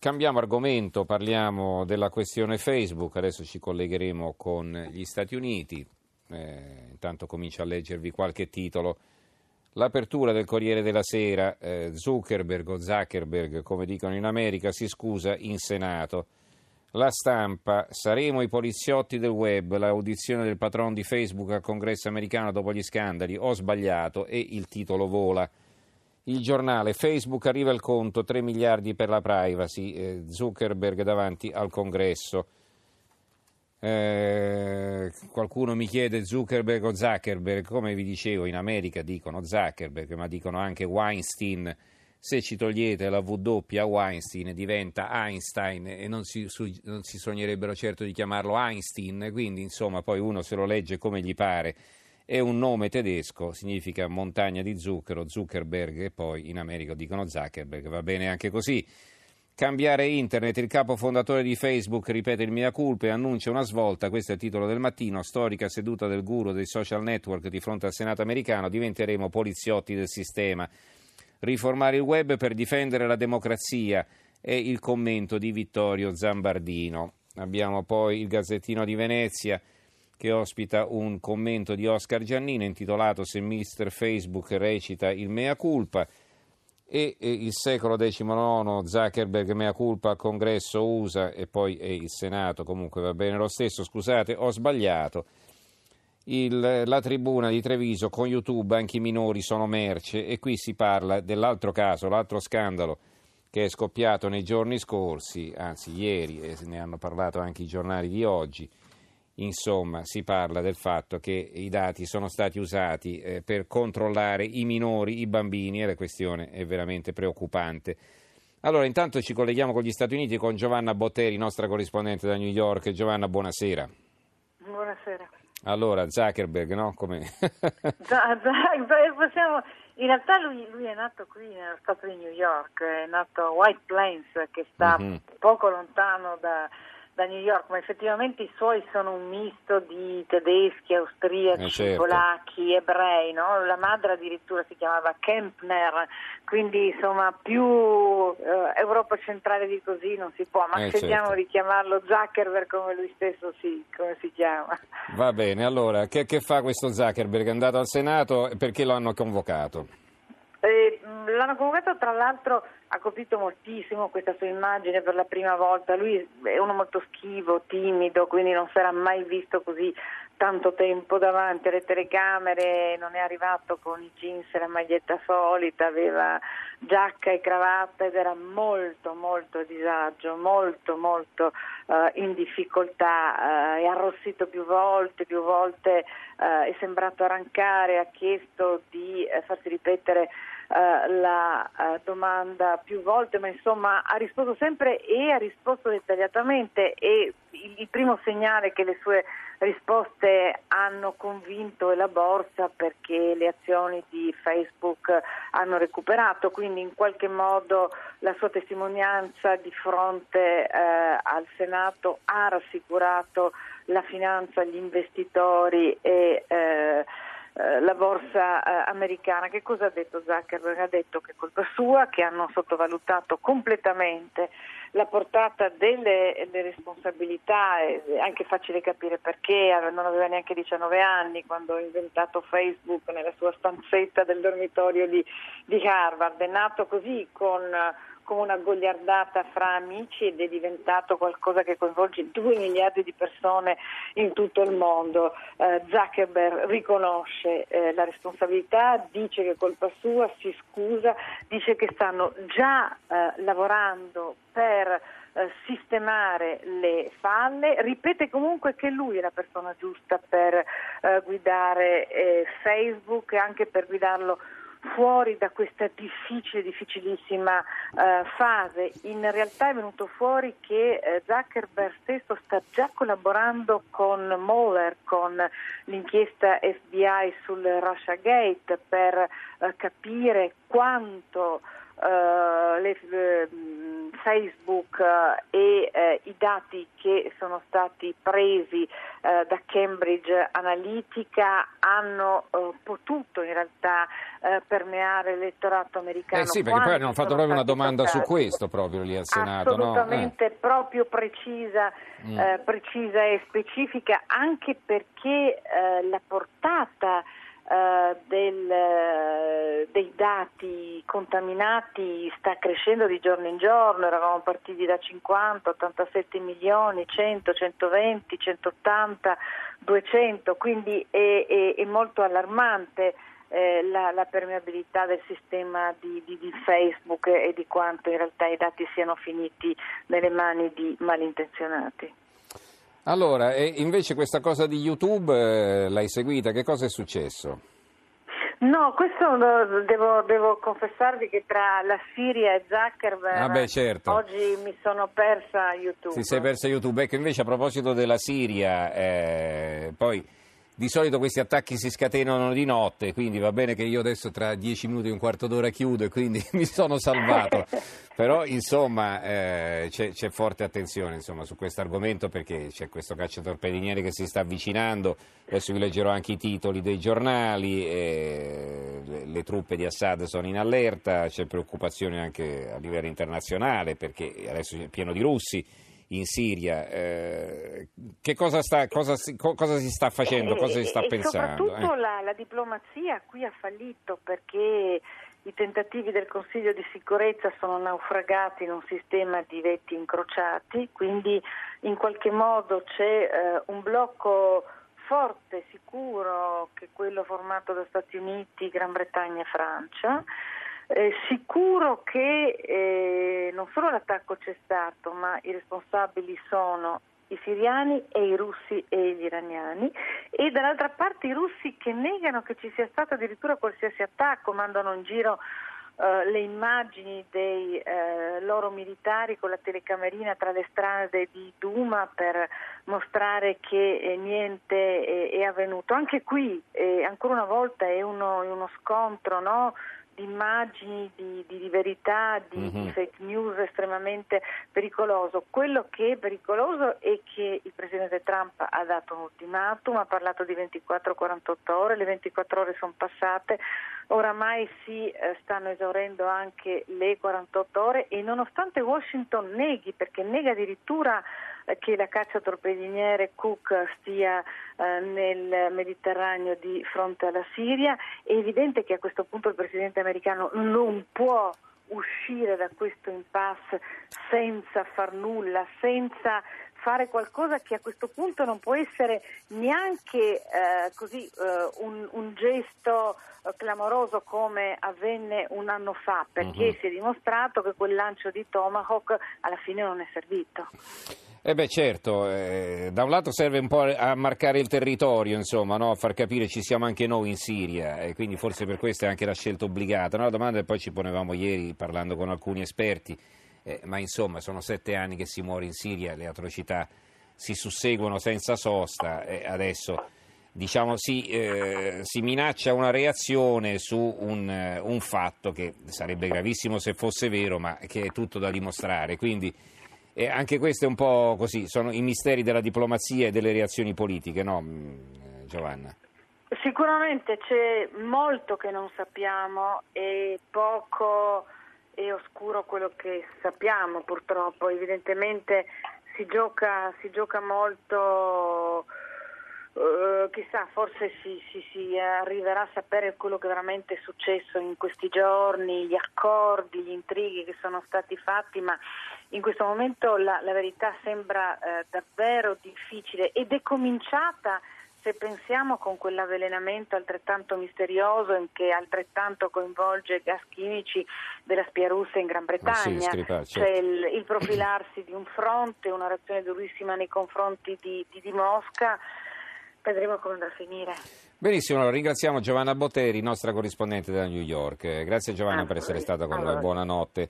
Cambiamo argomento, parliamo della questione Facebook, adesso ci collegheremo con gli Stati Uniti, eh, intanto comincio a leggervi qualche titolo. L'apertura del Corriere della Sera, eh, Zuckerberg o Zuckerberg, come dicono in America, si scusa in Senato. La stampa, saremo i poliziotti del web, l'audizione del patron di Facebook al congresso americano dopo gli scandali, ho sbagliato e il titolo vola. Il giornale Facebook arriva il conto 3 miliardi per la privacy, eh, Zuckerberg davanti al congresso. Eh, qualcuno mi chiede Zuckerberg o Zuckerberg, come vi dicevo in America dicono Zuckerberg, ma dicono anche Weinstein. Se ci togliete la W Weinstein diventa Einstein e non si, su, non si sognerebbero certo di chiamarlo Einstein, quindi insomma poi uno se lo legge come gli pare è un nome tedesco, significa montagna di zucchero, Zuckerberg e poi in America dicono Zuckerberg, va bene anche così. Cambiare internet, il capo fondatore di Facebook ripete il mea culpa e annuncia una svolta, questo è il titolo del mattino, storica seduta del guru dei social network di fronte al Senato americano, diventeremo poliziotti del sistema. Riformare il web per difendere la democrazia è il commento di Vittorio Zambardino. Abbiamo poi il Gazzettino di Venezia che ospita un commento di Oscar Giannino intitolato Se Mister Facebook recita il mea culpa e, il secolo XIX Zuckerberg mea culpa al congresso USA e poi è il Senato, comunque va bene lo stesso, scusate ho sbagliato. Il, la tribuna di Treviso con YouTube anche i minori sono merce. E qui si parla dell'altro caso, l'altro scandalo che è scoppiato nei giorni scorsi, anzi ieri, e ne hanno parlato anche i giornali di oggi, Insomma, si parla del fatto che i dati sono stati usati eh, per controllare i minori, i bambini e la questione è veramente preoccupante. Allora, intanto ci colleghiamo con gli Stati Uniti con Giovanna Botteri, nostra corrispondente da New York. Giovanna, buonasera. Buonasera. Allora, Zuckerberg, no? Come... Possiamo... In realtà lui, lui, è nato qui nello stato di New York, è nato a White Plains, che sta mm-hmm. poco lontano da, da New York, ma effettivamente i suoi sono un misto di tedeschi, austriaci, eh certo. polacchi, ebrei, no? la madre addirittura si chiamava Kempner, quindi insomma più eh, Europa centrale di così non si può, ma eh scegliamo certo. di chiamarlo Zuckerberg come lui stesso si, come si chiama. Va bene, allora che, che fa questo Zuckerberg? È andato al Senato e perché lo hanno convocato? Eh, l'hanno convocato tra l'altro ha colpito moltissimo questa sua immagine per la prima volta. Lui è uno molto schivo, timido, quindi non era mai visto così tanto tempo davanti alle telecamere, non è arrivato con i jeans e la maglietta solita, aveva giacca e cravatta ed era molto molto a disagio, molto molto uh, in difficoltà, uh, è arrossito più volte, più volte uh, è sembrato arrancare, ha chiesto di farsi ripetere eh, la uh, domanda più volte, ma insomma ha risposto sempre e ha risposto dettagliatamente e il, primo segnale che le sue risposte hanno convinto è la borsa perché le azioni di Facebook hanno recuperato, quindi in qualche modo la sua testimonianza di fronte eh, al Senato ha rassicurato la finanza, gli investitori e eh, eh, la borsa eh, americana. Che cosa ha detto Zuckerberg? Ha detto che è colpa sua, che hanno sottovalutato completamente la portata delle responsabilità, è anche facile capire perché, non aveva neanche 19 anni quando ha inventato Facebook nella sua stanzetta del dormitorio di, di Harvard, è nato così con come una goliardata fra amici ed è diventato qualcosa che coinvolge 2 miliardi di persone in tutto il mondo. Eh, Zuckerberg riconosce eh, la responsabilità, dice che è colpa sua, si scusa, dice che stanno già eh, lavorando per eh, sistemare le falle, ripete comunque che lui è la persona giusta per eh, guidare eh, Facebook e anche per guidarlo fuori da questa difficile, difficilissima uh, fase. In realtà è venuto fuori che uh, Zuckerberg stesso sta già collaborando con Mueller, con l'inchiesta FBI sul Russia Gate per uh, capire quanto le, Facebook e eh, i dati che sono stati presi eh, da Cambridge Analytica hanno eh, potuto in realtà eh, permeare l'elettorato americano. Eh sì, perché poi hanno fatto proprio una domanda su questo proprio lì al Senato. Assolutamente, no? proprio precisa, mm. precisa e specifica, anche perché la portata Uh, del, uh, dei dati contaminati sta crescendo di giorno in giorno, eravamo partiti da 50, 87 milioni, 100, 120, 180, 200, quindi è, è, è molto allarmante. Eh, la, la, permeabilità del sistema di, di, di, Facebook e di quanto in realtà i dati siano finiti nelle mani di malintenzionati. Allora, e invece questa cosa di YouTube eh, l'hai seguita, che cosa è successo? No, questo devo, devo, confessarvi che tra la Siria e Zuckerberg ah beh, certo. oggi mi sono persa YouTube. Ti sei persa YouTube, ecco invece a proposito della Siria, eh, poi di solito questi attacchi si scatenano di notte, quindi va bene che io adesso tra dieci minuti e un quarto d'ora chiudo e quindi mi sono salvato. Però insomma eh, c'è, c'è, forte attenzione insomma, su questo argomento perché c'è questo cacciatorpediniere che si sta avvicinando, adesso vi leggerò anche i titoli dei giornali, eh, le, le truppe di Assad sono in allerta, c'è preoccupazione anche a livello internazionale perché adesso è pieno di russi in Siria. Eh, che cosa, sta, cosa, si, cosa, si, sta facendo? Cosa si sta e, pensando? Soprattutto eh? la, la diplomazia qui ha fallito perché i tentativi del Consiglio di sicurezza sono naufragati in un sistema di veti incrociati, quindi in qualche modo c'è eh, un blocco forte, sicuro, che è quello formato da Stati Uniti, Gran Bretagna e Francia. Eh, sicuro che eh, non solo l'attacco c'è stato, ma i responsabili sono i siriani e i russi e gli iraniani e dall'altra parte i russi che negano che ci sia stato addirittura qualsiasi attacco, mandano in giro uh, le immagini dei uh, loro militari con la telecamerina tra le strade di Duma per mostrare che eh, niente è, è, avvenuto. Anche qui, eh, ancora una volta, è uno, uno scontro, no? Di immagini, di, di, di verità, di, mm-hmm. di, fake news estremamente pericoloso. Quello che è pericoloso è che il Presidente Trump ha dato un ultimatum, ha parlato di 24-48 ore, le 24 ore sono passate, oramai si eh, stanno esaurendo anche le 48 ore e nonostante Washington neghi, perché nega addirittura che la caccia torpediniere Cook stia eh, nel Mediterraneo di fronte alla Siria, è evidente che a questo punto il Presidente americano non può uscire da questo impasse senza far nulla, senza fare qualcosa che a questo punto non può essere neanche eh, così, eh, un, un, gesto eh, clamoroso come avvenne un anno fa, perché uh-huh. si è dimostrato che quel lancio di Tomahawk alla fine non è servito. Eh beh certo, eh, da un lato serve un po' a marcare il territorio, insomma, no? a far capire ci siamo anche noi in Siria e quindi forse per questo è anche la scelta obbligata. No? La domanda che poi ci ponevamo ieri parlando con alcuni esperti, eh, ma insomma sono sette anni che si muore in Siria, le atrocità si susseguono senza sosta e adesso diciamo, si, eh, si, minaccia una reazione su un, un fatto che sarebbe gravissimo se fosse vero, ma che è tutto da dimostrare. Quindi, e anche questo è un po' così, sono i misteri della diplomazia e delle reazioni politiche, no mm, Giovanna? Sicuramente c'è molto che non sappiamo e poco è oscuro quello che sappiamo purtroppo, evidentemente si gioca, si gioca molto Uh, chissà, forse si, si, si, arriverà a sapere quello che veramente è successo in questi giorni, gli accordi, gli intrighi che sono stati fatti, ma in questo momento la, la verità sembra uh, davvero difficile ed è cominciata se pensiamo con quell'avvelenamento altrettanto misterioso che altrettanto coinvolge gas chimici della spia russa in Gran Bretagna, sì, certo. cioè il, il, profilarsi di un fronte, una reazione durissima nei confronti di, di, di Mosca, vedremo come andrà a finire. Benissimo, allora ringraziamo Giovanna Botteri, nostra corrispondente da New York. Grazie Giovanna ah, per essere stata con allora. noi, buonanotte.